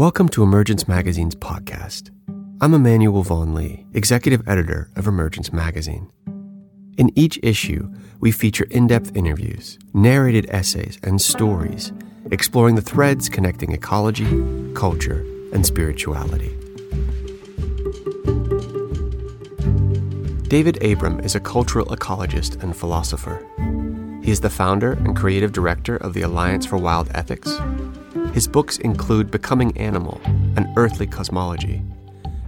Welcome to Emergence Magazine's podcast. I'm Emmanuel Vaughan Lee, executive editor of Emergence Magazine. In each issue, we feature in depth interviews, narrated essays, and stories exploring the threads connecting ecology, culture, and spirituality. David Abram is a cultural ecologist and philosopher. He is the founder and creative director of the Alliance for Wild Ethics. His books include Becoming Animal, An Earthly Cosmology,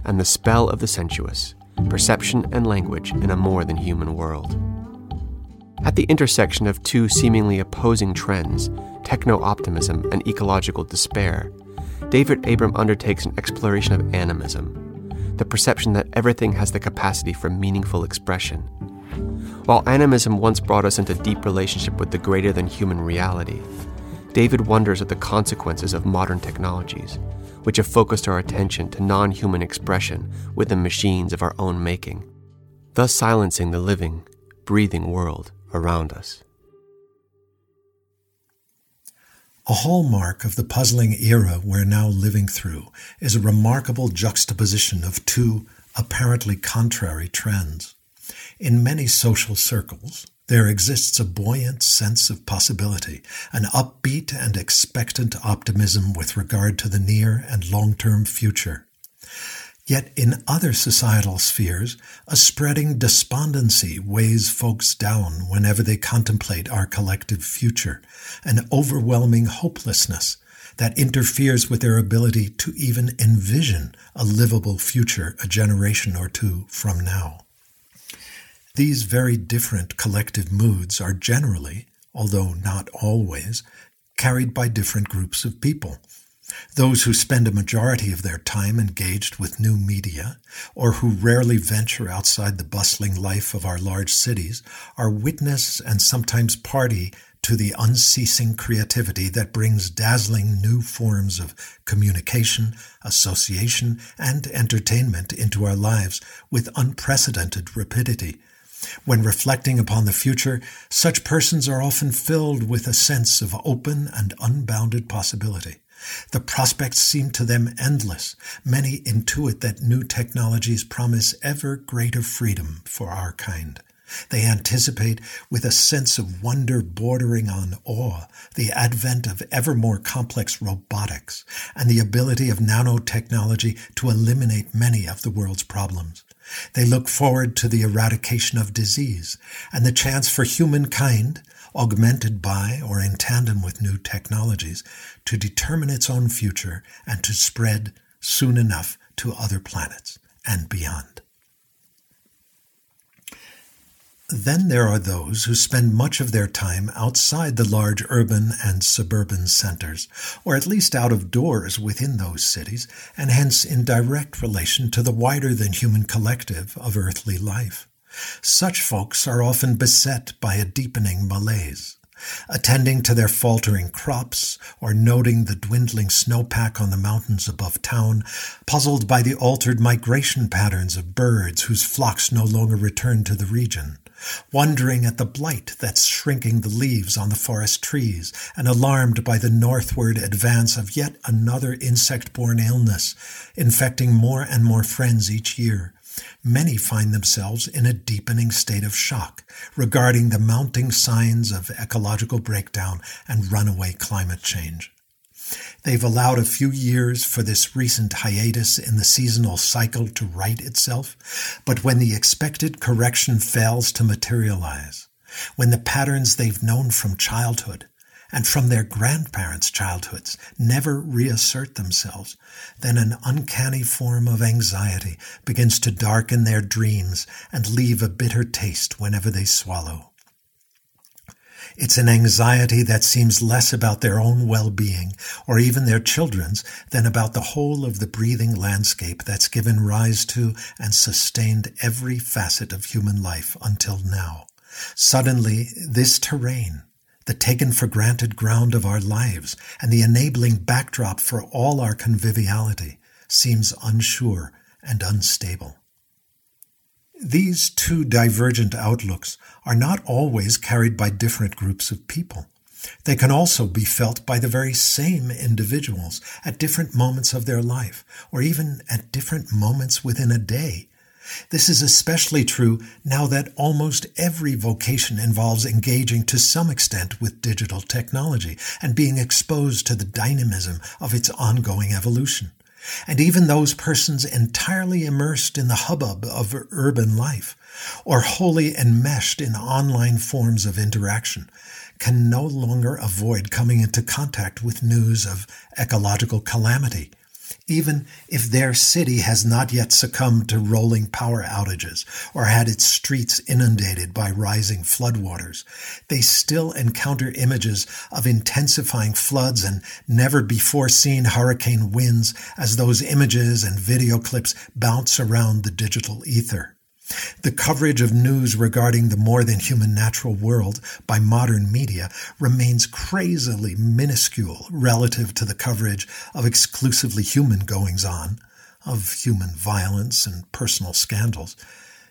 and The Spell of the Sensuous Perception and Language in a More Than Human World. At the intersection of two seemingly opposing trends, techno optimism and ecological despair, David Abram undertakes an exploration of animism, the perception that everything has the capacity for meaningful expression. While animism once brought us into deep relationship with the greater than human reality, David wonders at the consequences of modern technologies, which have focused our attention to non human expression within machines of our own making, thus silencing the living, breathing world around us. A hallmark of the puzzling era we're now living through is a remarkable juxtaposition of two apparently contrary trends. In many social circles, there exists a buoyant sense of possibility, an upbeat and expectant optimism with regard to the near and long term future. Yet in other societal spheres, a spreading despondency weighs folks down whenever they contemplate our collective future, an overwhelming hopelessness that interferes with their ability to even envision a livable future a generation or two from now. These very different collective moods are generally, although not always, carried by different groups of people those who spend a majority of their time engaged with new media, or who rarely venture outside the bustling life of our large cities, are witness and sometimes party to the unceasing creativity that brings dazzling new forms of communication, association, and entertainment into our lives with unprecedented rapidity. When reflecting upon the future, such persons are often filled with a sense of open and unbounded possibility. The prospects seem to them endless. Many intuit that new technologies promise ever greater freedom for our kind. They anticipate with a sense of wonder bordering on awe the advent of ever more complex robotics and the ability of nanotechnology to eliminate many of the world's problems. They look forward to the eradication of disease and the chance for humankind, augmented by or in tandem with new technologies, to determine its own future and to spread soon enough to other planets and beyond. Then there are those who spend much of their time outside the large urban and suburban centers, or at least out of doors within those cities, and hence in direct relation to the wider than human collective of earthly life. Such folks are often beset by a deepening malaise. Attending to their faltering crops, or noting the dwindling snowpack on the mountains above town, puzzled by the altered migration patterns of birds whose flocks no longer return to the region, wondering at the blight that's shrinking the leaves on the forest trees, and alarmed by the northward advance of yet another insect borne illness, infecting more and more friends each year, many find themselves in a deepening state of shock regarding the mounting signs of ecological breakdown and runaway climate change. They've allowed a few years for this recent hiatus in the seasonal cycle to right itself, but when the expected correction fails to materialize, when the patterns they've known from childhood and from their grandparents' childhoods never reassert themselves, then an uncanny form of anxiety begins to darken their dreams and leave a bitter taste whenever they swallow. It's an anxiety that seems less about their own well-being or even their children's than about the whole of the breathing landscape that's given rise to and sustained every facet of human life until now. Suddenly, this terrain, the taken for granted ground of our lives, and the enabling backdrop for all our conviviality seems unsure and unstable. These two divergent outlooks are not always carried by different groups of people. They can also be felt by the very same individuals at different moments of their life, or even at different moments within a day. This is especially true now that almost every vocation involves engaging to some extent with digital technology and being exposed to the dynamism of its ongoing evolution. And even those persons entirely immersed in the hubbub of urban life, or wholly enmeshed in online forms of interaction, can no longer avoid coming into contact with news of ecological calamity even if their city has not yet succumbed to rolling power outages or had its streets inundated by rising floodwaters, they still encounter images of intensifying floods and never before seen hurricane winds as those images and video clips bounce around the digital ether. The coverage of news regarding the more than human natural world by modern media remains crazily minuscule relative to the coverage of exclusively human goings on, of human violence and personal scandals.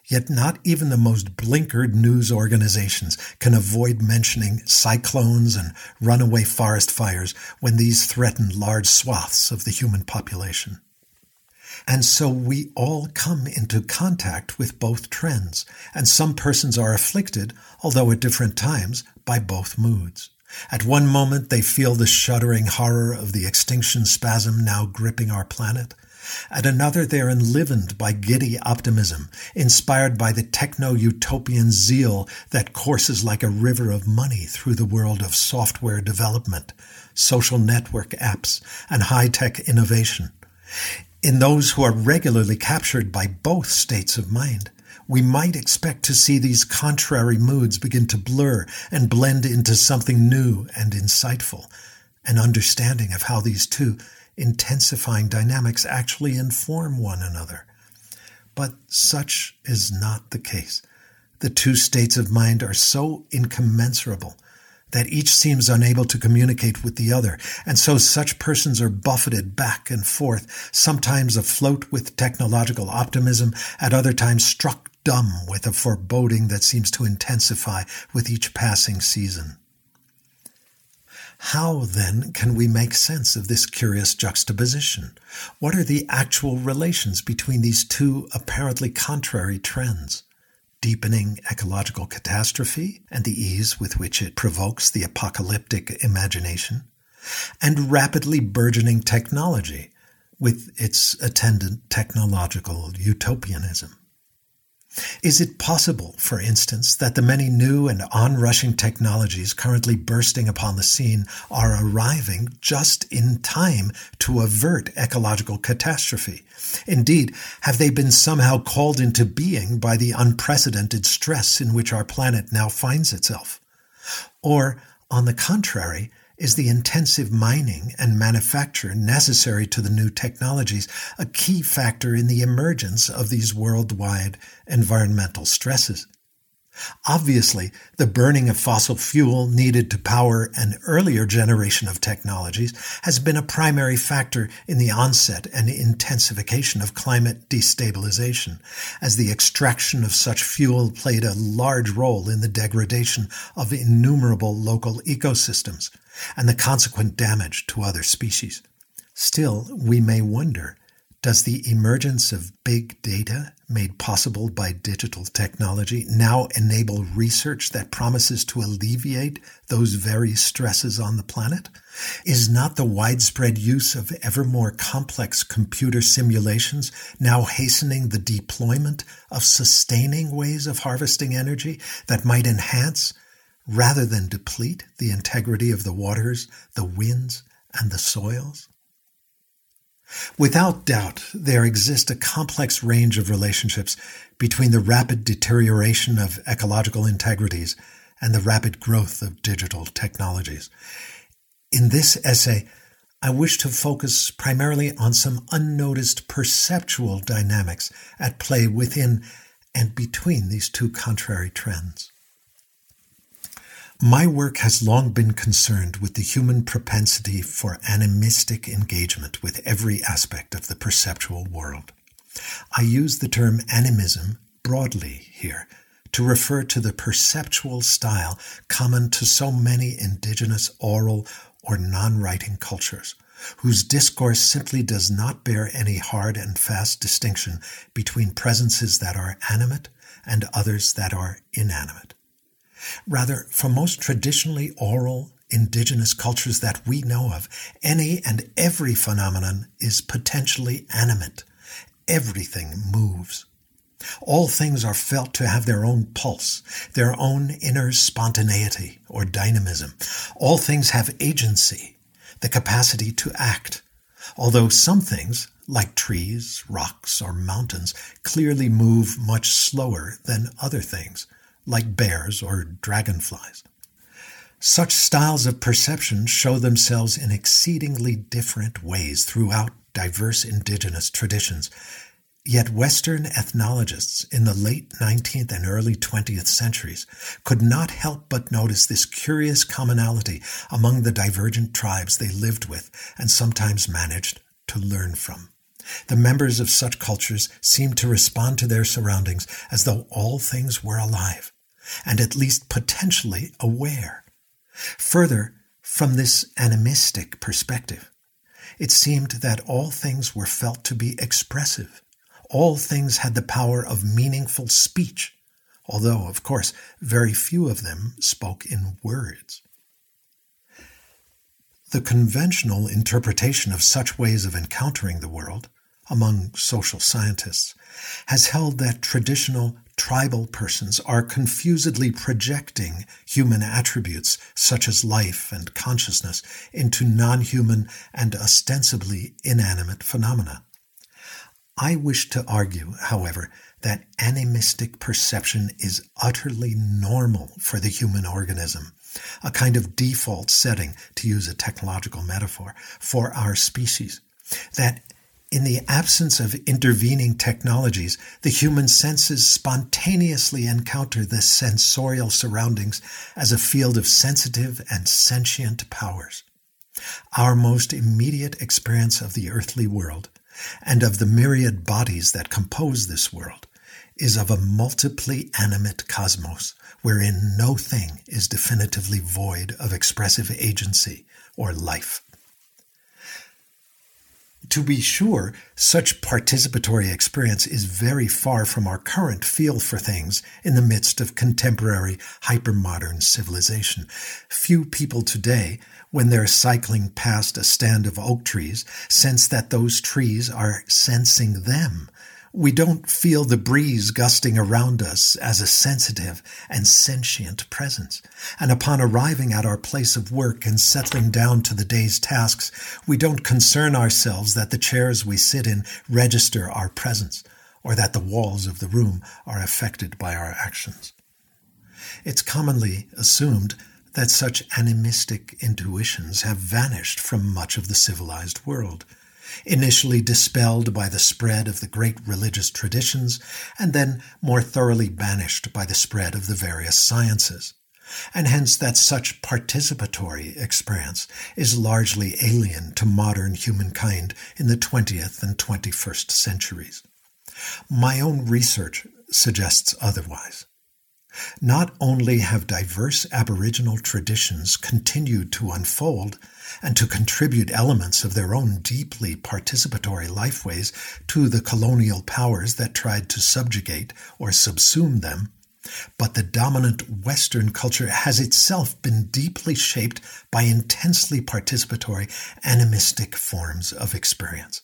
Yet not even the most blinkered news organizations can avoid mentioning cyclones and runaway forest fires when these threaten large swaths of the human population. And so we all come into contact with both trends, and some persons are afflicted, although at different times, by both moods. At one moment, they feel the shuddering horror of the extinction spasm now gripping our planet. At another, they are enlivened by giddy optimism, inspired by the techno utopian zeal that courses like a river of money through the world of software development, social network apps, and high tech innovation. In those who are regularly captured by both states of mind, we might expect to see these contrary moods begin to blur and blend into something new and insightful, an understanding of how these two intensifying dynamics actually inform one another. But such is not the case. The two states of mind are so incommensurable that each seems unable to communicate with the other, and so such persons are buffeted back and forth, sometimes afloat with technological optimism, at other times struck dumb with a foreboding that seems to intensify with each passing season. How, then, can we make sense of this curious juxtaposition? What are the actual relations between these two apparently contrary trends? Deepening ecological catastrophe and the ease with which it provokes the apocalyptic imagination, and rapidly burgeoning technology with its attendant technological utopianism. Is it possible, for instance, that the many new and onrushing technologies currently bursting upon the scene are arriving just in time to avert ecological catastrophe? Indeed, have they been somehow called into being by the unprecedented stress in which our planet now finds itself? Or, on the contrary, is the intensive mining and manufacture necessary to the new technologies a key factor in the emergence of these worldwide environmental stresses. Obviously, the burning of fossil fuel needed to power an earlier generation of technologies has been a primary factor in the onset and intensification of climate destabilization, as the extraction of such fuel played a large role in the degradation of innumerable local ecosystems and the consequent damage to other species. Still, we may wonder does the emergence of big data, made possible by digital technology, now enable research that promises to alleviate those very stresses on the planet? Is not the widespread use of ever more complex computer simulations now hastening the deployment of sustaining ways of harvesting energy that might enhance, rather than deplete, the integrity of the waters, the winds, and the soils? Without doubt, there exists a complex range of relationships between the rapid deterioration of ecological integrities and the rapid growth of digital technologies. In this essay, I wish to focus primarily on some unnoticed perceptual dynamics at play within and between these two contrary trends. My work has long been concerned with the human propensity for animistic engagement with every aspect of the perceptual world. I use the term animism broadly here to refer to the perceptual style common to so many indigenous oral or non-writing cultures, whose discourse simply does not bear any hard and fast distinction between presences that are animate and others that are inanimate. Rather, for most traditionally oral indigenous cultures that we know of, any and every phenomenon is potentially animate. Everything moves. All things are felt to have their own pulse, their own inner spontaneity or dynamism. All things have agency, the capacity to act. Although some things, like trees, rocks, or mountains, clearly move much slower than other things, like bears or dragonflies. Such styles of perception show themselves in exceedingly different ways throughout diverse indigenous traditions, Yet Western ethnologists in the late 19th and early 20th centuries could not help but notice this curious commonality among the divergent tribes they lived with and sometimes managed to learn from. The members of such cultures seemed to respond to their surroundings as though all things were alive, and at least potentially aware. Further, from this animistic perspective, it seemed that all things were felt to be expressive all things had the power of meaningful speech, although, of course, very few of them spoke in words. The conventional interpretation of such ways of encountering the world among social scientists has held that traditional tribal persons are confusedly projecting human attributes such as life and consciousness into non-human and ostensibly inanimate phenomena. I wish to argue, however, that animistic perception is utterly normal for the human organism, a kind of default setting, to use a technological metaphor, for our species. That in the absence of intervening technologies, the human senses spontaneously encounter the sensorial surroundings as a field of sensitive and sentient powers. Our most immediate experience of the earthly world and of the myriad bodies that compose this world is of a multiply animate cosmos wherein no thing is definitively void of expressive agency or life. To be sure, such participatory experience is very far from our current feel for things in the midst of contemporary hypermodern civilization. Few people today when they're cycling past a stand of oak trees, sense that those trees are sensing them. We don't feel the breeze gusting around us as a sensitive and sentient presence. And upon arriving at our place of work and settling down to the day's tasks, we don't concern ourselves that the chairs we sit in register our presence or that the walls of the room are affected by our actions. It's commonly assumed that such animistic intuitions have vanished from much of the civilized world, initially dispelled by the spread of the great religious traditions, and then more thoroughly banished by the spread of the various sciences. And hence that such participatory experience is largely alien to modern humankind in the 20th and 21st centuries. My own research suggests otherwise. Not only have diverse Aboriginal traditions continued to unfold and to contribute elements of their own deeply participatory lifeways to the colonial powers that tried to subjugate or subsume them, but the dominant Western culture has itself been deeply shaped by intensely participatory animistic forms of experience.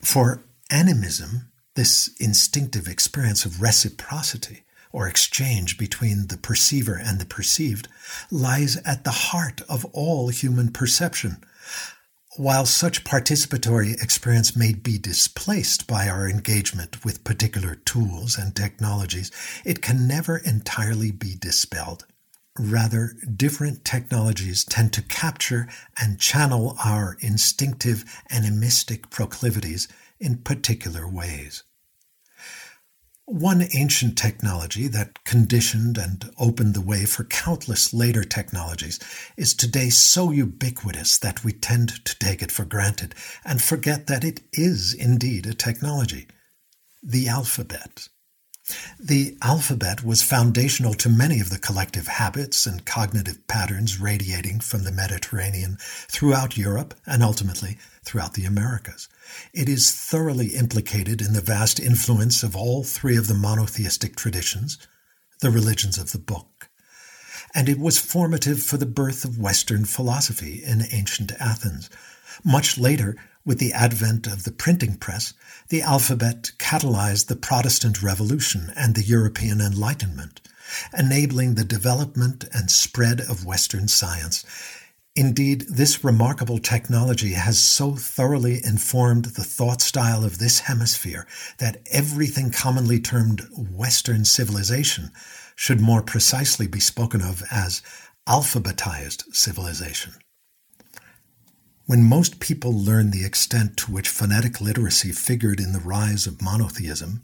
For animism, this instinctive experience of reciprocity, or exchange between the perceiver and the perceived, lies at the heart of all human perception. While such participatory experience may be displaced by our engagement with particular tools and technologies, it can never entirely be dispelled. Rather, different technologies tend to capture and channel our instinctive animistic proclivities in particular ways. One ancient technology that conditioned and opened the way for countless later technologies is today so ubiquitous that we tend to take it for granted and forget that it is indeed a technology the alphabet. The alphabet was foundational to many of the collective habits and cognitive patterns radiating from the Mediterranean throughout Europe and ultimately throughout the Americas. It is thoroughly implicated in the vast influence of all three of the monotheistic traditions, the religions of the book. And it was formative for the birth of Western philosophy in ancient Athens. Much later, with the advent of the printing press, the alphabet catalyzed the Protestant Revolution and the European Enlightenment, enabling the development and spread of Western science. Indeed, this remarkable technology has so thoroughly informed the thought style of this hemisphere that everything commonly termed Western civilization should more precisely be spoken of as alphabetized civilization. When most people learn the extent to which phonetic literacy figured in the rise of monotheism,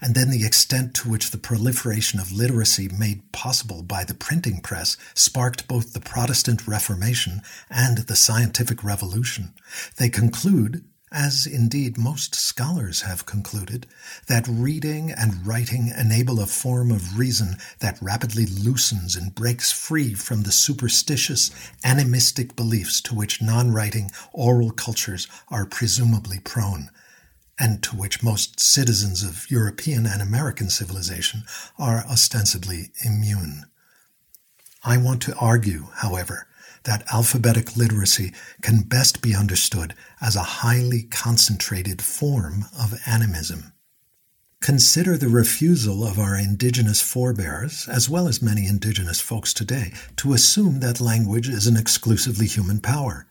and then the extent to which the proliferation of literacy made possible by the printing press sparked both the Protestant Reformation and the scientific revolution, they conclude as indeed most scholars have concluded, that reading and writing enable a form of reason that rapidly loosens and breaks free from the superstitious, animistic beliefs to which non writing oral cultures are presumably prone, and to which most citizens of European and American civilization are ostensibly immune. I want to argue, however, that alphabetic literacy can best be understood as a highly concentrated form of animism. Consider the refusal of our indigenous forebears, as well as many indigenous folks today, to assume that language is an exclusively human power.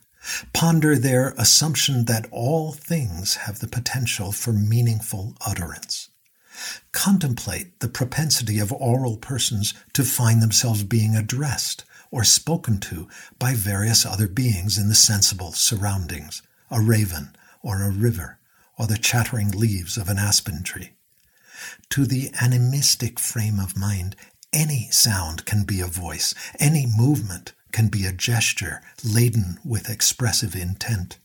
Ponder their assumption that all things have the potential for meaningful utterance. Contemplate the propensity of oral persons to find themselves being addressed or spoken to by various other beings in the sensible surroundings, a raven or a river or the chattering leaves of an aspen tree. To the animistic frame of mind, any sound can be a voice, any movement can be a gesture laden with expressive intent.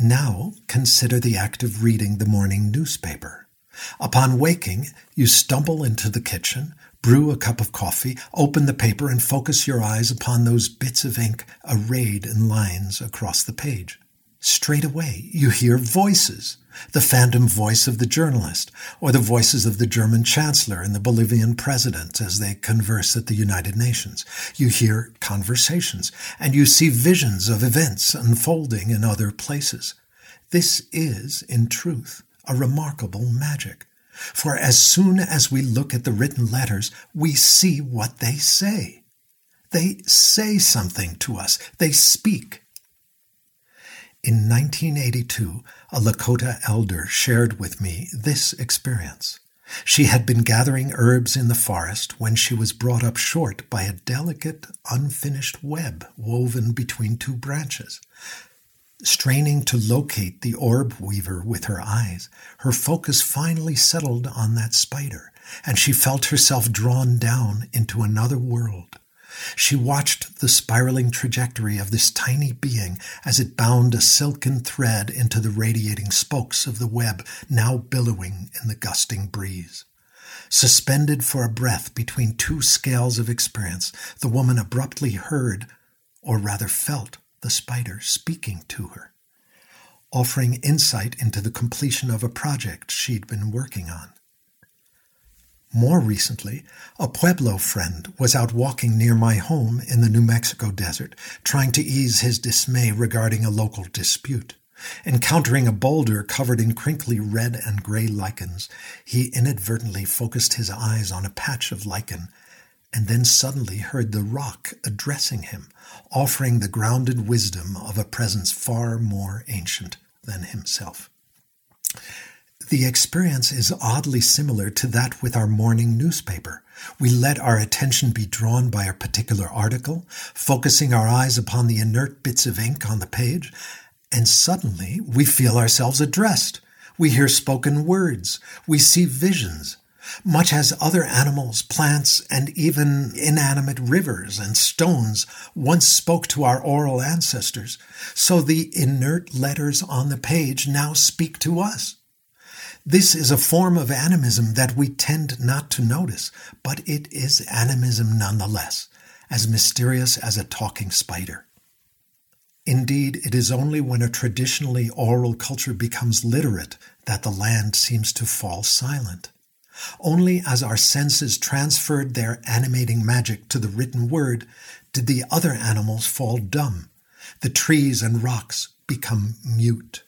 Now consider the act of reading the morning newspaper. Upon waking, you stumble into the kitchen, brew a cup of coffee, open the paper, and focus your eyes upon those bits of ink arrayed in lines across the page. Straight away, you hear voices the phantom voice of the journalist, or the voices of the German chancellor and the Bolivian president as they converse at the United Nations. You hear conversations, and you see visions of events unfolding in other places. This is, in truth, a remarkable magic. For as soon as we look at the written letters, we see what they say. They say something to us. They speak. In 1982, a Lakota elder shared with me this experience. She had been gathering herbs in the forest when she was brought up short by a delicate, unfinished web woven between two branches. Straining to locate the orb weaver with her eyes, her focus finally settled on that spider, and she felt herself drawn down into another world. She watched the spiraling trajectory of this tiny being as it bound a silken thread into the radiating spokes of the web now billowing in the gusting breeze. Suspended for a breath between two scales of experience, the woman abruptly heard, or rather felt, the spider speaking to her, offering insight into the completion of a project she'd been working on. More recently, a Pueblo friend was out walking near my home in the New Mexico desert, trying to ease his dismay regarding a local dispute. Encountering a boulder covered in crinkly red and gray lichens, he inadvertently focused his eyes on a patch of lichen and then suddenly heard the rock addressing him, offering the grounded wisdom of a presence far more ancient than himself. The experience is oddly similar to that with our morning newspaper. We let our attention be drawn by a particular article, focusing our eyes upon the inert bits of ink on the page, and suddenly we feel ourselves addressed. We hear spoken words. We see visions much as other animals, plants, and even inanimate rivers and stones once spoke to our oral ancestors, so the inert letters on the page now speak to us. This is a form of animism that we tend not to notice, but it is animism nonetheless, as mysterious as a talking spider. Indeed, it is only when a traditionally oral culture becomes literate that the land seems to fall silent. Only as our senses transferred their animating magic to the written word did the other animals fall dumb, the trees and rocks become mute.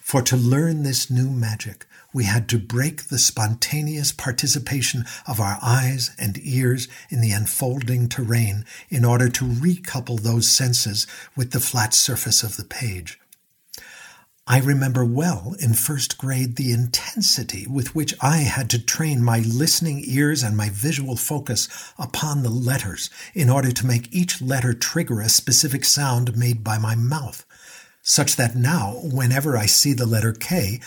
For to learn this new magic, we had to break the spontaneous participation of our eyes and ears in the unfolding terrain in order to recouple those senses with the flat surface of the page. I remember well in first grade the intensity with which I had to train my listening ears and my visual focus upon the letters in order to make each letter trigger a specific sound made by my mouth, such that now, whenever I see the letter K,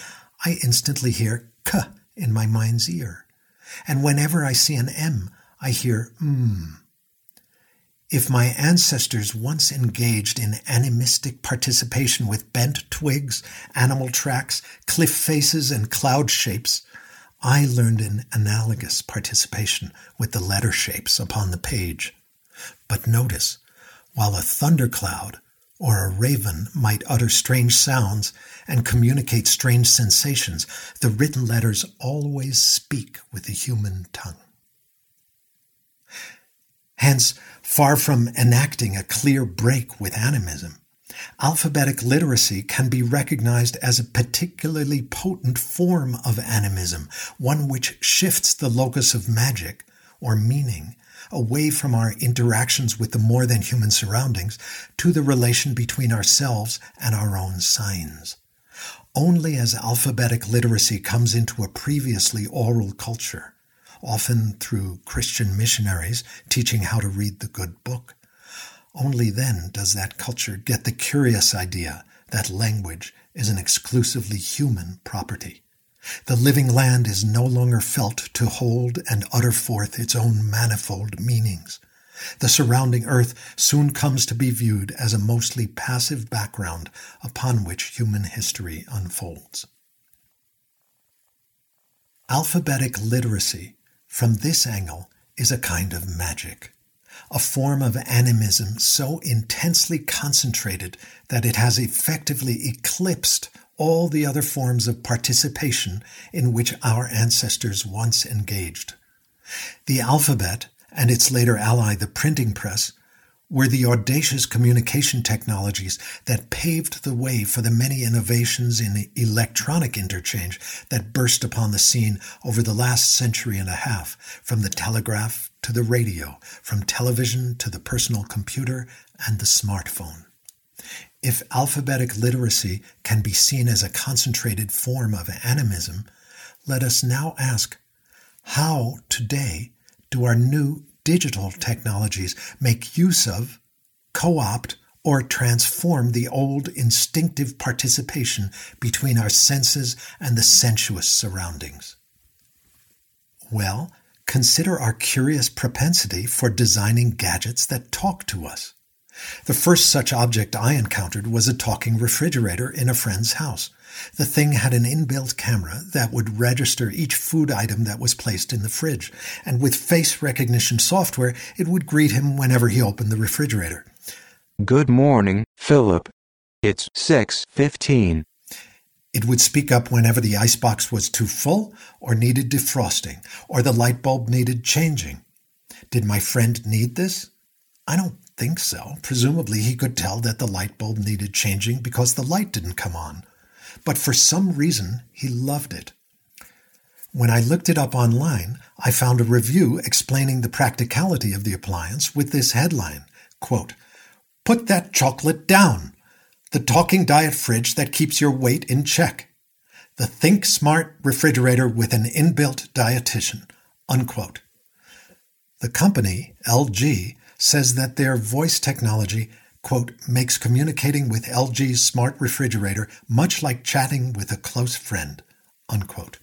I instantly hear k in my mind's ear. And whenever I see an M, I hear mm. If my ancestors once engaged in animistic participation with bent twigs, animal tracks, cliff faces, and cloud shapes, I learned an analogous participation with the letter shapes upon the page. But notice, while a thundercloud or a raven might utter strange sounds and communicate strange sensations, the written letters always speak with the human tongue. Hence, far from enacting a clear break with animism, alphabetic literacy can be recognized as a particularly potent form of animism, one which shifts the locus of magic or meaning away from our interactions with the more than human surroundings to the relation between ourselves and our own signs. Only as alphabetic literacy comes into a previously oral culture, often through Christian missionaries teaching how to read the good book, only then does that culture get the curious idea that language is an exclusively human property. The living land is no longer felt to hold and utter forth its own manifold meanings. The surrounding earth soon comes to be viewed as a mostly passive background upon which human history unfolds. Alphabetic literacy, from this angle, is a kind of magic, a form of animism so intensely concentrated that it has effectively eclipsed all the other forms of participation in which our ancestors once engaged. The alphabet and its later ally, the printing press, were the audacious communication technologies that paved the way for the many innovations in electronic interchange that burst upon the scene over the last century and a half, from the telegraph to the radio, from television to the personal computer and the smartphone. If alphabetic literacy can be seen as a concentrated form of animism, let us now ask how today do our new digital technologies make use of, co opt, or transform the old instinctive participation between our senses and the sensuous surroundings? Well, consider our curious propensity for designing gadgets that talk to us. The first such object I encountered was a talking refrigerator in a friend's house. The thing had an inbuilt camera that would register each food item that was placed in the fridge, and with face recognition software, it would greet him whenever he opened the refrigerator. Good morning, Philip. It's 6:15. It would speak up whenever the icebox was too full or needed defrosting, or the light bulb needed changing. Did my friend need this? I don't think so. Presumably, he could tell that the light bulb needed changing because the light didn't come on. But for some reason, he loved it. When I looked it up online, I found a review explaining the practicality of the appliance with this headline quote, Put that chocolate down. The talking diet fridge that keeps your weight in check. The Think Smart refrigerator with an inbuilt dietitian. Unquote. The company, LG, says that their voice technology, quote, makes communicating with LG's smart refrigerator much like chatting with a close friend, unquote.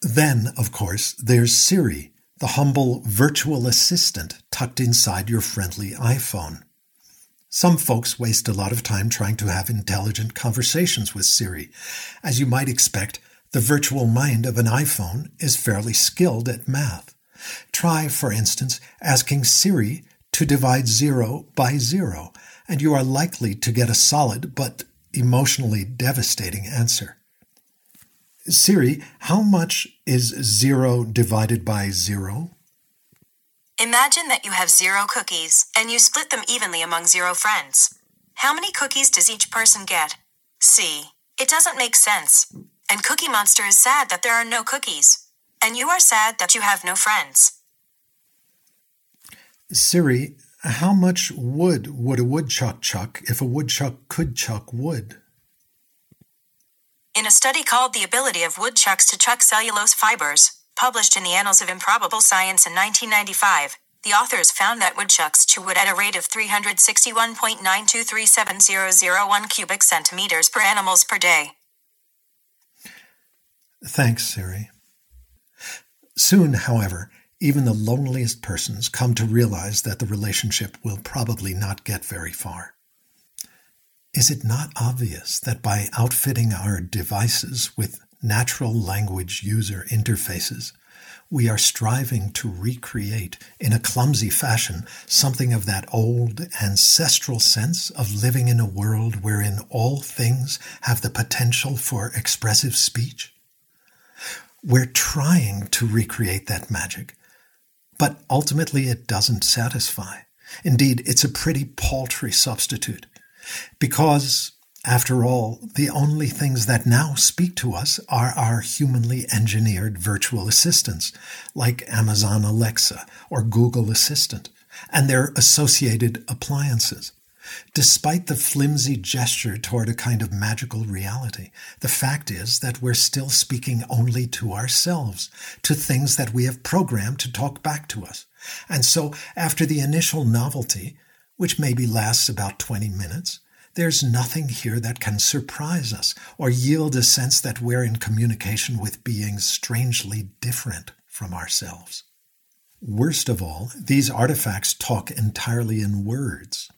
Then, of course, there's Siri, the humble virtual assistant tucked inside your friendly iPhone. Some folks waste a lot of time trying to have intelligent conversations with Siri. As you might expect, The virtual mind of an iPhone is fairly skilled at math. Try, for instance, asking Siri to divide zero by zero, and you are likely to get a solid but emotionally devastating answer. Siri, how much is zero divided by zero? Imagine that you have zero cookies and you split them evenly among zero friends. How many cookies does each person get? See, It doesn't make sense. And Cookie Monster is sad that there are no cookies. And you are sad that you have no friends. Siri, how much wood would a woodchuck chuck if a woodchuck could chuck wood? In a study called The Ability of Woodchucks to Chuck Cellulose Fibers, published in the Annals of Improbable Science in 1995, the authors found that woodchucks chew wood at a rate of 361.9237001 cubic centimeters per animals per day. Thanks, Siri. Soon, however, even the loneliest persons come to realize that the relationship will probably not get very far. Is it not obvious that by outfitting our devices with natural language user interfaces, we are striving to recreate in a clumsy fashion something of that old ancestral sense of living in a world wherein all things have the potential for expressive speech? We're trying to recreate that magic, but ultimately it doesn't satisfy. Indeed, it's a pretty paltry substitute because, after all, the only things that now speak to us are our humanly engineered virtual assistants, like Amazon Alexa or Google Assistant, and their associated appliances. Despite the flimsy gesture toward a kind of magical reality, the fact is that we're still speaking only to ourselves, to things that we have programmed to talk back to us. And so, after the initial novelty, which maybe lasts about 20 minutes, there's nothing here that can surprise us or yield a sense that we're in communication with beings strangely different from ourselves. Worst of all, these artifacts talk entirely in words.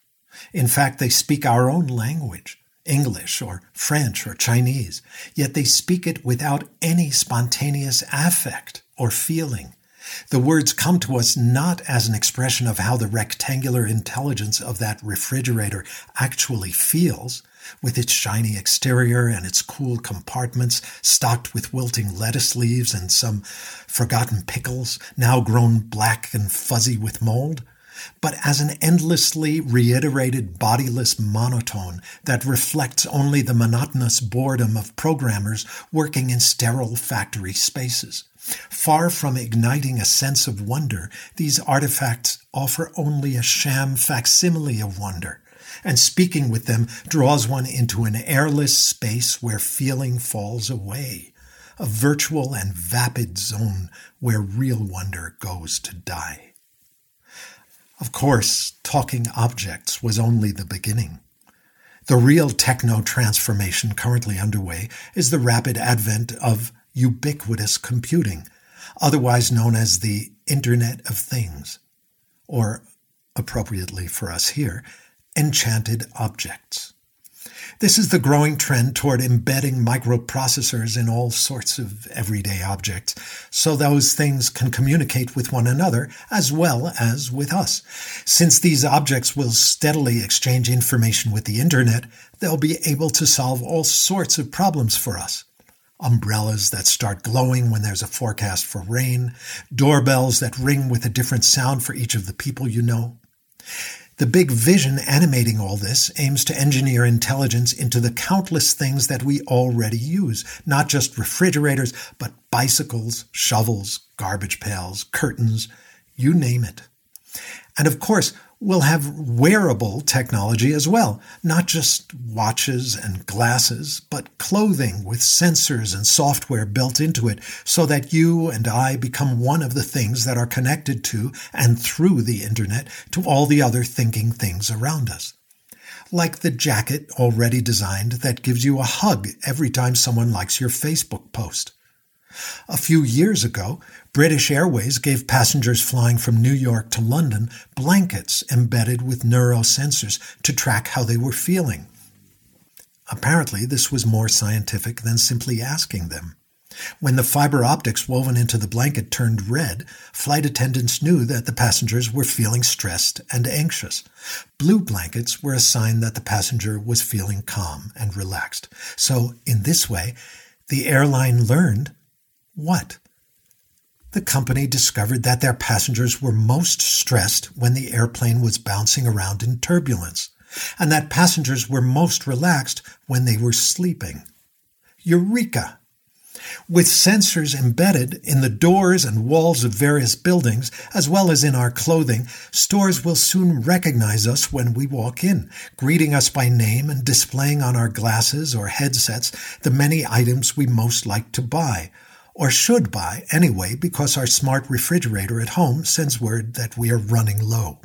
In fact, they speak our own language, English or French or Chinese, yet they speak it without any spontaneous affect or feeling. The words come to us not as an expression of how the rectangular intelligence of that refrigerator actually feels, with its shiny exterior and its cool compartments stocked with wilting lettuce leaves and some forgotten pickles, now grown black and fuzzy with mold, but as an endlessly reiterated bodiless monotone that reflects only the monotonous boredom of programmers working in sterile factory spaces. Far from igniting a sense of wonder, these artifacts offer only a sham facsimile of wonder, and speaking with them draws one into an airless space where feeling falls away, a virtual and vapid zone where real wonder goes to die. Of course, talking objects was only the beginning. The real techno transformation currently underway is the rapid advent of ubiquitous computing, otherwise known as the Internet of Things, or appropriately for us here, enchanted objects. This is the growing trend toward embedding microprocessors in all sorts of everyday objects, so those things can communicate with one another as well as with us. Since these objects will steadily exchange information with the Internet, they'll be able to solve all sorts of problems for us umbrellas that start glowing when there's a forecast for rain, doorbells that ring with a different sound for each of the people you know. The big vision animating all this aims to engineer intelligence into the countless things that we already use, not just refrigerators, but bicycles, shovels, garbage pails, curtains, you name it. And of course, we'll have wearable technology as well, not just watches and glasses, but clothing with sensors and software built into it so that you and I become one of the things that are connected to and through the internet to all the other thinking things around us. Like the jacket already designed that gives you a hug every time someone likes your Facebook post. A few years ago, British Airways gave passengers flying from New York to London blankets embedded with neurosensors to track how they were feeling. Apparently, this was more scientific than simply asking them. When the fiber optics woven into the blanket turned red, flight attendants knew that the passengers were feeling stressed and anxious. Blue blankets were a sign that the passenger was feeling calm and relaxed. So, in this way, the airline learned what? The company discovered that their passengers were most stressed when the airplane was bouncing around in turbulence, and that passengers were most relaxed when they were sleeping. Eureka! With sensors embedded in the doors and walls of various buildings, as well as in our clothing, stores will soon recognize us when we walk in, greeting us by name and displaying on our glasses or headsets the many items we most like to buy, or should buy anyway because our smart refrigerator at home sends word that we are running low.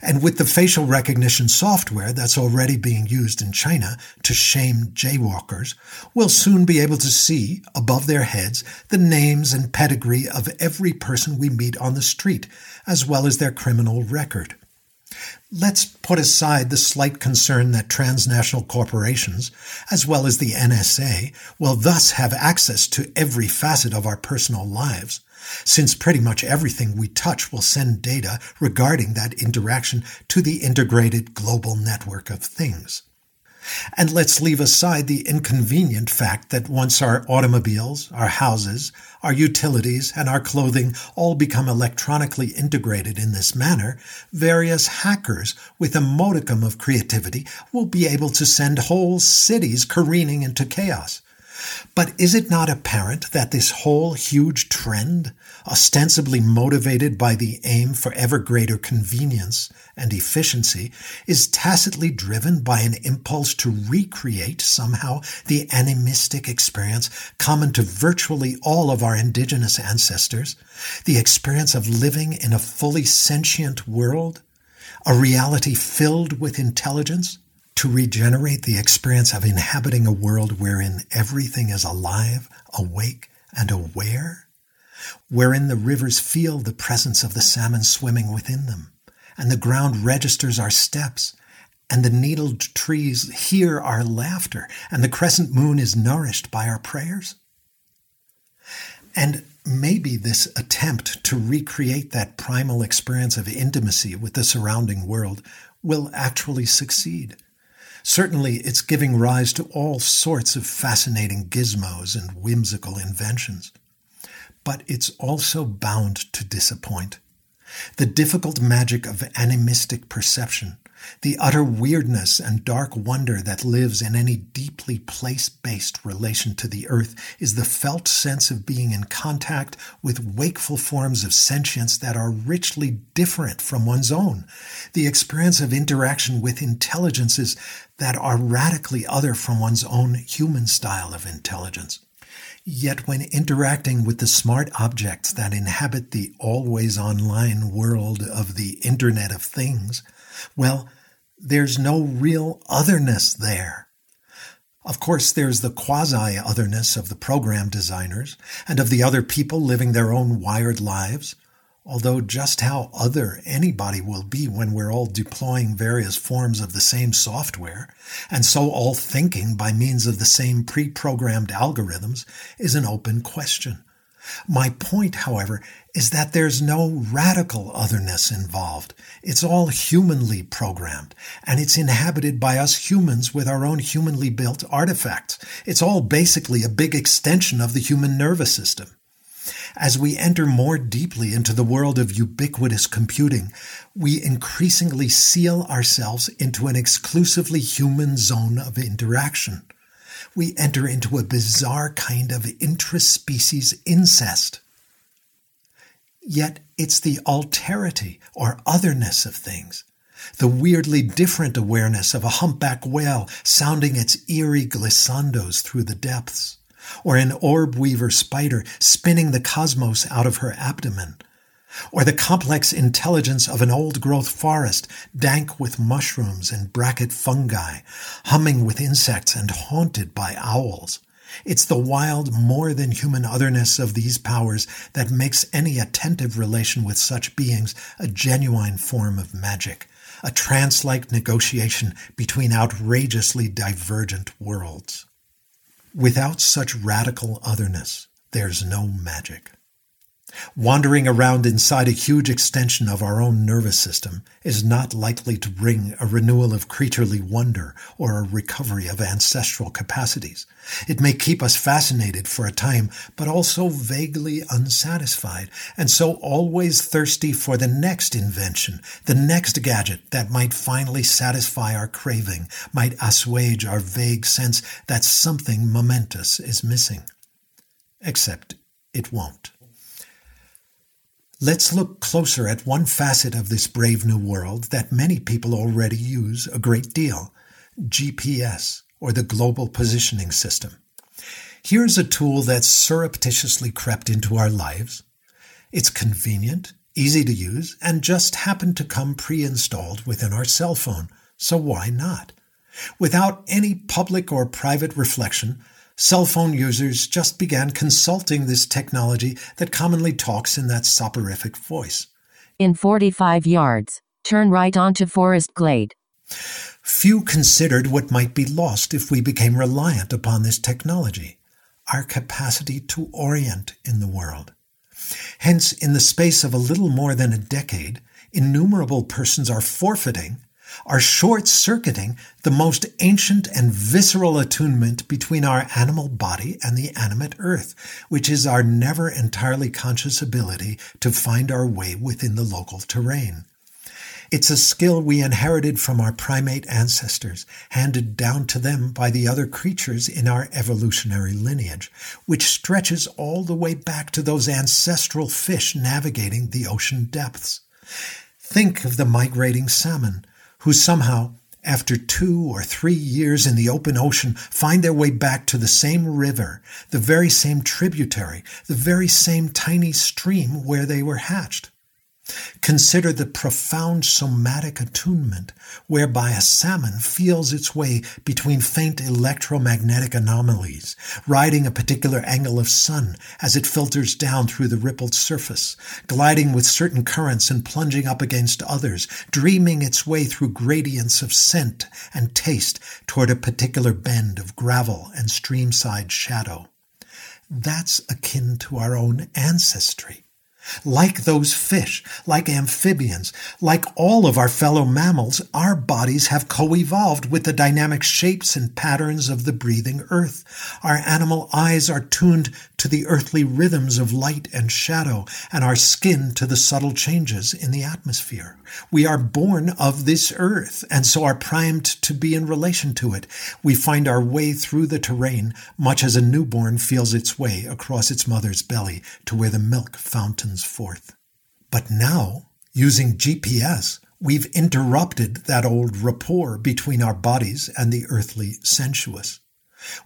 And with the facial recognition software that's already being used in China to shame jaywalkers, we'll soon be able to see above their heads the names and pedigree of every person we meet on the street, as well as their criminal record. Let's put aside the slight concern that transnational corporations, as well as the NSA, will thus have access to every facet of our personal lives, since pretty much everything we touch will send data regarding that interaction to the integrated global network of things. And let's leave aside the inconvenient fact that once our automobiles, our houses, our utilities, and our clothing all become electronically integrated in this manner, various hackers with a modicum of creativity will be able to send whole cities careening into chaos. But is it not apparent that this whole huge trend, ostensibly motivated by the aim for ever greater convenience and efficiency, is tacitly driven by an impulse to recreate somehow the animistic experience common to virtually all of our indigenous ancestors, the experience of living in a fully sentient world, a reality filled with intelligence? To regenerate the experience of inhabiting a world wherein everything is alive, awake, and aware, wherein the rivers feel the presence of the salmon swimming within them, and the ground registers our steps, and the needled trees hear our laughter, and the crescent moon is nourished by our prayers? And maybe this attempt to recreate that primal experience of intimacy with the surrounding world will actually succeed Certainly, it's giving rise to all sorts of fascinating gizmos and whimsical inventions. But it's also bound to disappoint. The difficult magic of animistic perception the utter weirdness and dark wonder that lives in any deeply place based relation to the earth is the felt sense of being in contact with wakeful forms of sentience that are richly different from one's own, the experience of interaction with intelligences that are radically other from one's own human style of intelligence. Yet, when interacting with the smart objects that inhabit the always online world of the Internet of Things, well, there's no real otherness there. Of course, there's the quasi otherness of the program designers and of the other people living their own wired lives, although just how other anybody will be when we're all deploying various forms of the same software, and so all thinking by means of the same pre programmed algorithms, is an open question. My point, however, is that there's no radical otherness involved. It's all humanly programmed, and it's inhabited by us humans with our own humanly built artifacts. It's all basically a big extension of the human nervous system. As we enter more deeply into the world of ubiquitous computing, we increasingly seal ourselves into an exclusively human zone of interaction we enter into a bizarre kind of intraspecies incest. Yet it's the alterity or otherness of things, the weirdly different awareness of a humpback whale sounding its eerie glissandos through the depths, or an orb weaver spider spinning the cosmos out of her abdomen, or the complex intelligence of an old growth forest, dank with mushrooms and bracket fungi, humming with insects and haunted by owls. It's the wild, more than human otherness of these powers that makes any attentive relation with such beings a genuine form of magic, a trance like negotiation between outrageously divergent worlds. Without such radical otherness, there's no magic. Wandering around inside a huge extension of our own nervous system is not likely to bring a renewal of creaturely wonder or a recovery of ancestral capacities. It may keep us fascinated for a time, but also vaguely unsatisfied, and so always thirsty for the next invention, the next gadget that might finally satisfy our craving, might assuage our vague sense that something momentous is missing. Except it won't. Let's look closer at one facet of this brave new world that many people already use a great deal GPS, or the Global Positioning System. Here's a tool that's surreptitiously crept into our lives. It's convenient, easy to use, and just happened to come pre installed within our cell phone, so why not? Without any public or private reflection, Cell phone users just began consulting this technology that commonly talks in that soporific voice. In 45 yards, turn right onto Forest Glade. Few considered what might be lost if we became reliant upon this technology our capacity to orient in the world. Hence, in the space of a little more than a decade, innumerable persons are forfeiting are short circuiting the most ancient and visceral attunement between our animal body and the animate earth, which is our never entirely conscious ability to find our way within the local terrain. It's a skill we inherited from our primate ancestors, handed down to them by the other creatures in our evolutionary lineage, which stretches all the way back to those ancestral fish navigating the ocean depths. Think of the migrating salmon, who somehow, after two or three years in the open ocean, find their way back to the same river, the very same tributary, the very same tiny stream where they were hatched. Consider the profound somatic attunement whereby a salmon feels its way between faint electromagnetic anomalies, riding a particular angle of sun as it filters down through the rippled surface, gliding with certain currents and plunging up against others, dreaming its way through gradients of scent and taste toward a particular bend of gravel and streamside shadow. That's akin to our own ancestry. Like those fish, like amphibians, like all of our fellow mammals, our bodies have co-evolved with the dynamic shapes and patterns of the breathing earth. Our animal eyes are tuned to the earthly rhythms of light and shadow, and our skin to the subtle changes in the atmosphere. We are born of this earth, and so are primed to be in relation to it. We find our way through the terrain, much as a newborn feels its way across its mother's belly to where the milk forth. But now, using GPS, we've interrupted that old rapport between our bodies and the earthly sensuous.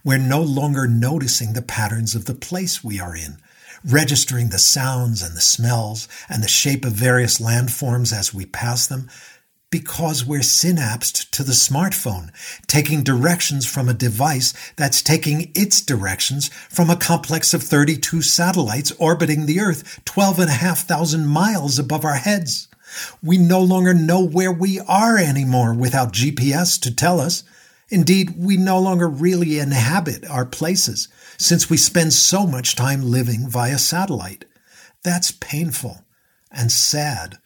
We're no longer noticing the patterns of the place we are in, registering the sounds and the smells and the shape of various landforms as we pass them, because we're synapsed to the smartphone, taking directions from a device that's taking its directions from a complex of 32 satellites orbiting the Earth 12,500 miles above our heads. We no longer know where we are anymore without GPS to tell us. Indeed, we no longer really inhabit our places since we spend so much time living via satellite. That's painful and sad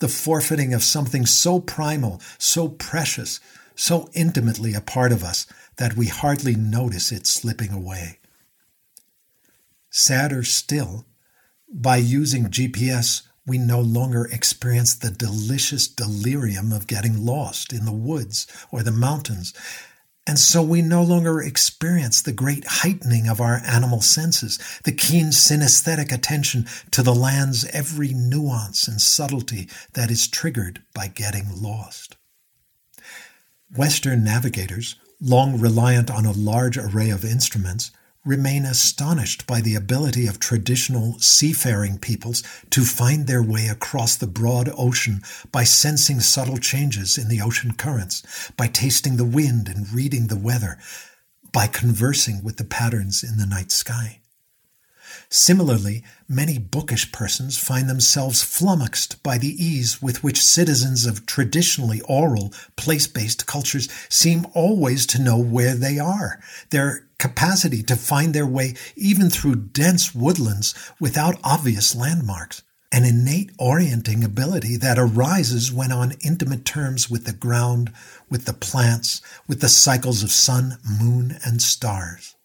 the forfeiting of something so primal, so precious, so intimately a part of us that we hardly notice it slipping away. Sadder still, by using GPS, we no longer experience the delicious delirium of getting lost in the woods or the mountains and so we no longer experience the great heightening of our animal senses, the keen synesthetic attention to the land's every nuance and subtlety that is triggered by getting lost. Western navigators, long reliant on a large array of instruments, remain astonished by the ability of traditional seafaring peoples to find their way across the broad ocean by sensing subtle changes in the ocean currents, by tasting the wind and reading the weather, by conversing with the patterns in the night sky. Similarly, many bookish persons find themselves flummoxed by the ease with which citizens of traditionally oral, place based cultures seem always to know where they are, their capacity to find their way even through dense woodlands without obvious landmarks, an innate orienting ability that arises when on intimate terms with the ground, with the plants, with the cycles of sun, moon, and stars.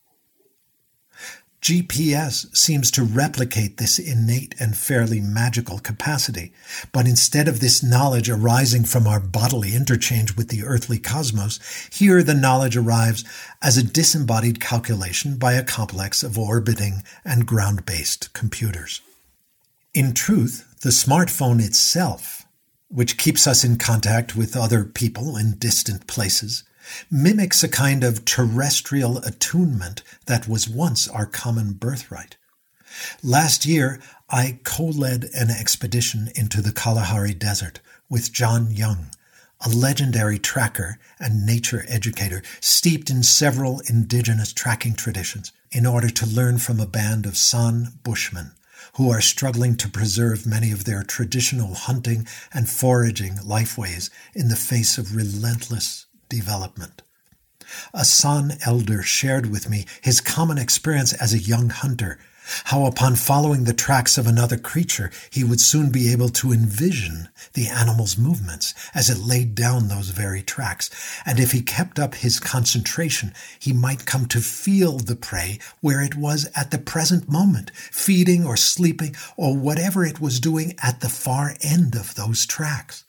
GPS seems to replicate this innate and fairly magical capacity, but instead of this knowledge arising from our bodily interchange with the earthly cosmos, here the knowledge arrives as a disembodied calculation by a complex of orbiting and ground-based computers. In truth, the smartphone itself, which keeps us in contact with other people in distant places, mimics a kind of terrestrial attunement that was once our common birthright. Last year, I co-led an expedition into the Kalahari Desert with John Young, a legendary tracker and nature educator steeped in several indigenous tracking traditions, in order to learn from a band of San Bushmen who are struggling to preserve many of their traditional hunting and foraging lifeways in the face of relentless development. A San elder shared with me his common experience as a young hunter, how upon following the tracks of another creature, he would soon be able to envision the animal's movements as it laid down those very tracks, and if he kept up his concentration, he might come to feel the prey where it was at the present moment, feeding or sleeping or whatever it was doing at the far end of those tracks.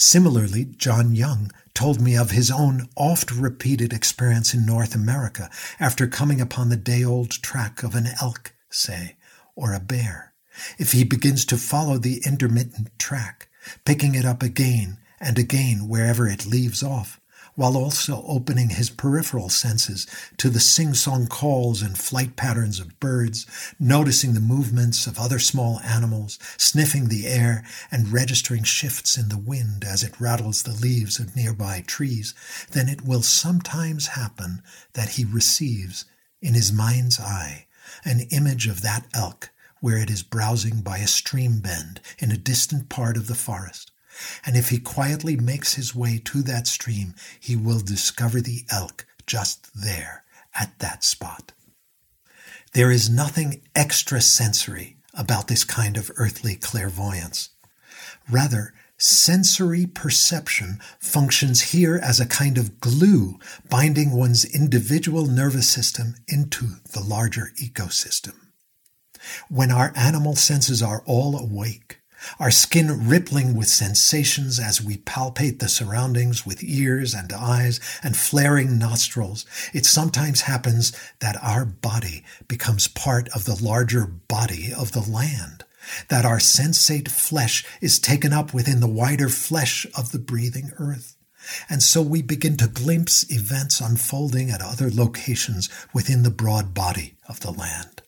Similarly, John Young told me of his own oft repeated experience in North America after coming upon the day old track of an elk, say, or a bear. If he begins to follow the intermittent track, picking it up again and again wherever it leaves off, while also opening his peripheral senses to the sing-song calls and flight patterns of birds, noticing the movements of other small animals, sniffing the air, and registering shifts in the wind as it rattles the leaves of nearby trees, then it will sometimes happen that he receives, in his mind's eye, an image of that elk where it is browsing by a stream bend in a distant part of the forest and if he quietly makes his way to that stream, he will discover the elk just there at that spot. There is nothing extrasensory about this kind of earthly clairvoyance. Rather, sensory perception functions here as a kind of glue binding one's individual nervous system into the larger ecosystem. When our animal senses are all awake, our skin rippling with sensations as we palpate the surroundings with ears and eyes and flaring nostrils. It sometimes happens that our body becomes part of the larger body of the land, that our sensate flesh is taken up within the wider flesh of the breathing earth. And so we begin to glimpse events unfolding at other locations within the broad body of the land.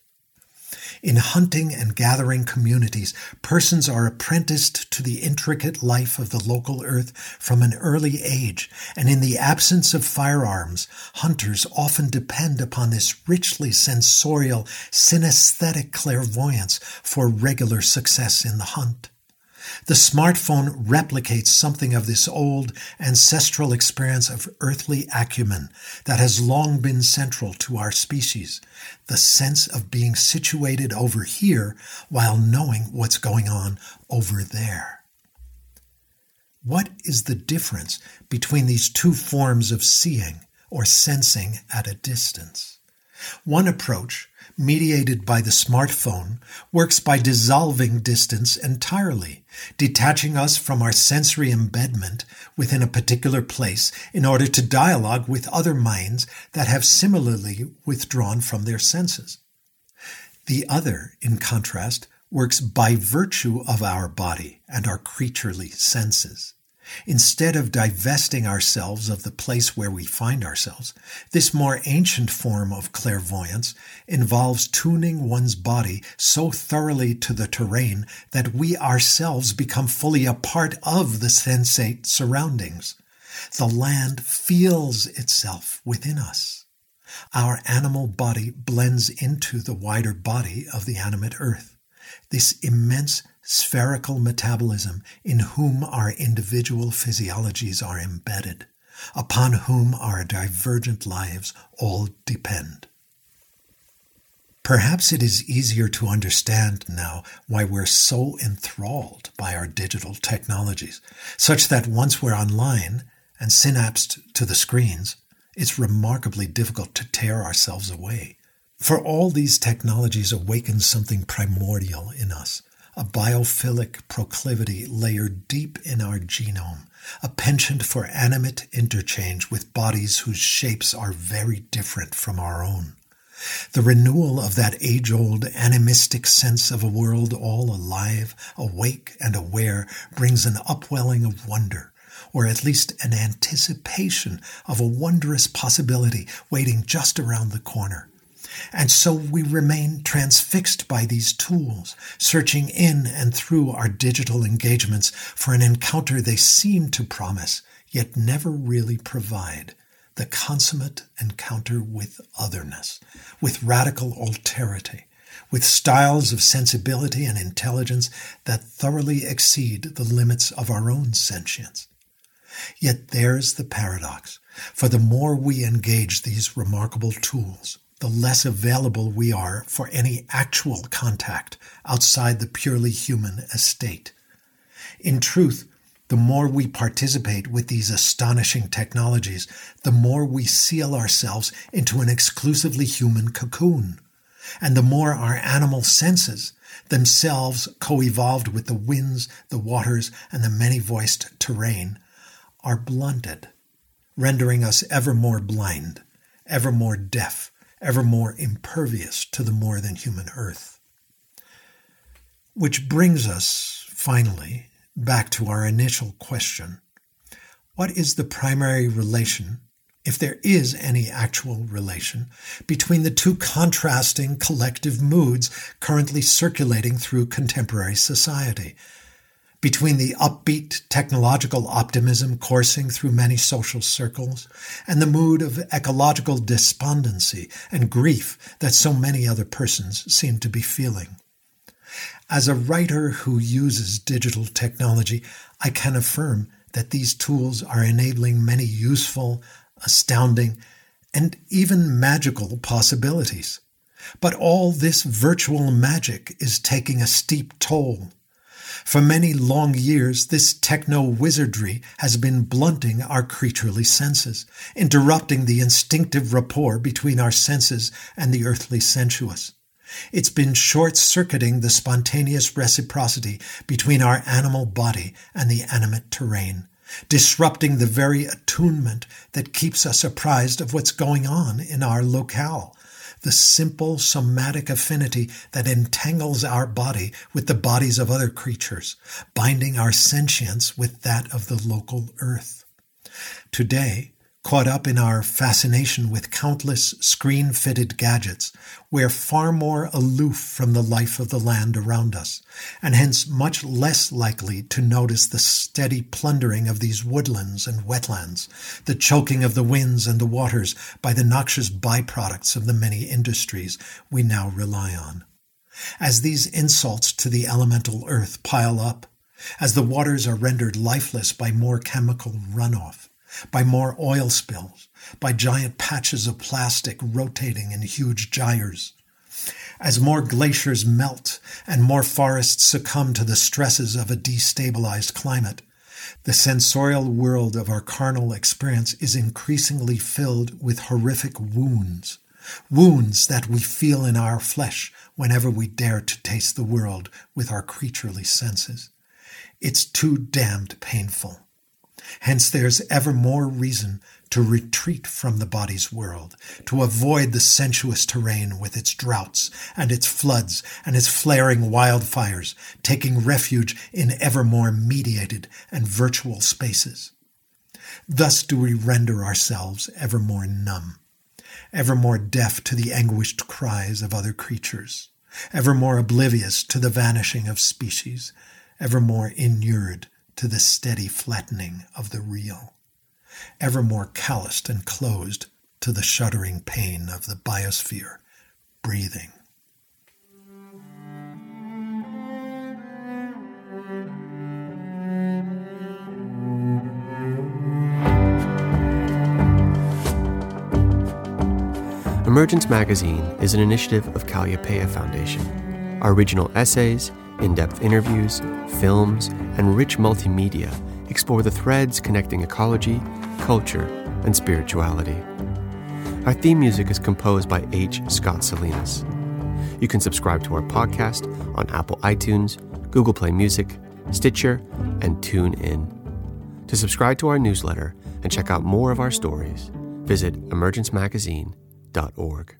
In hunting and gathering communities, persons are apprenticed to the intricate life of the local earth from an early age, and in the absence of firearms, hunters often depend upon this richly sensorial, synesthetic clairvoyance for regular success in the hunt. The smartphone replicates something of this old ancestral experience of earthly acumen that has long been central to our species. The sense of being situated over here while knowing what's going on over there. What is the difference between these two forms of seeing or sensing at a distance? One approach mediated by the smartphone, works by dissolving distance entirely, detaching us from our sensory embedment within a particular place in order to dialogue with other minds that have similarly withdrawn from their senses. The other, in contrast, works by virtue of our body and our creaturely senses. Instead of divesting ourselves of the place where we find ourselves, this more ancient form of clairvoyance involves tuning one's body so thoroughly to the terrain that we ourselves become fully a part of the sensate surroundings. The land feels itself within us. Our animal body blends into the wider body of the animate earth. This immense spherical metabolism in whom our individual physiologies are embedded, upon whom our divergent lives all depend. Perhaps it is easier to understand now why we're so enthralled by our digital technologies, such that once we're online and synapsed to the screens, it's remarkably difficult to tear ourselves away. For all these technologies awaken something primordial in us, a biophilic proclivity layered deep in our genome, a penchant for animate interchange with bodies whose shapes are very different from our own. The renewal of that age old animistic sense of a world all alive, awake, and aware brings an upwelling of wonder, or at least an anticipation of a wondrous possibility waiting just around the corner. And so we remain transfixed by these tools, searching in and through our digital engagements for an encounter they seem to promise, yet never really provide the consummate encounter with otherness, with radical alterity, with styles of sensibility and intelligence that thoroughly exceed the limits of our own sentience. Yet there's the paradox, for the more we engage these remarkable tools, the less available we are for any actual contact outside the purely human estate. In truth, the more we participate with these astonishing technologies, the more we seal ourselves into an exclusively human cocoon. And the more our animal senses, themselves co-evolved with the winds, the waters, and the many-voiced terrain, are blunted, rendering us ever more blind, ever more deaf, ever more impervious to the more than human earth. Which brings us, finally, back to our initial question What is the primary relation, if there is any actual relation, between the two contrasting collective moods currently circulating through contemporary society? Between the upbeat technological optimism coursing through many social circles and the mood of ecological despondency and grief that so many other persons seem to be feeling. As a writer who uses digital technology, I can affirm that these tools are enabling many useful, astounding, and even magical possibilities. But all this virtual magic is taking a steep toll. For many long years, this techno wizardry has been blunting our creaturely senses, interrupting the instinctive rapport between our senses and the earthly sensuous. It's been short circuiting the spontaneous reciprocity between our animal body and the animate terrain, disrupting the very attunement that keeps us apprised of what's going on in our locale, the simple somatic affinity that entangles our body with the bodies of other creatures, binding our sentience with that of the local earth. Today, caught up in our fascination with countless screen fitted gadgets, we're far more aloof from the life of the land around us, and hence much less likely to notice the steady plundering of these woodlands and wetlands, the choking of the winds and the waters by the noxious byproducts of the many industries we now rely on. As these insults to the elemental earth pile up, as the waters are rendered lifeless by more chemical runoff, by more oil spills, by giant patches of plastic rotating in huge gyres. As more glaciers melt and more forests succumb to the stresses of a destabilized climate, the sensorial world of our carnal experience is increasingly filled with horrific wounds, wounds that we feel in our flesh whenever we dare to taste the world with our creaturely senses. It's too damned painful. Hence, there's ever more reason to retreat from the body's world, to avoid the sensuous terrain with its droughts and its floods and its flaring wildfires, taking refuge in ever more mediated and virtual spaces. Thus do we render ourselves ever more numb, ever more deaf to the anguished cries of other creatures, ever more oblivious to the vanishing of species, ever more inured to the steady flattening of the real, ever more calloused and closed to the shuddering pain of the biosphere, breathing. Emergence Magazine is an initiative of Kalliopeia Foundation. Our original essays, in depth interviews, films, and rich multimedia explore the threads connecting ecology, culture, and spirituality. Our theme music is composed by H. Scott Salinas. You can subscribe to our podcast on Apple iTunes, Google Play Music, Stitcher, and TuneIn. To subscribe to our newsletter and check out more of our stories, visit emergencemagazine.org.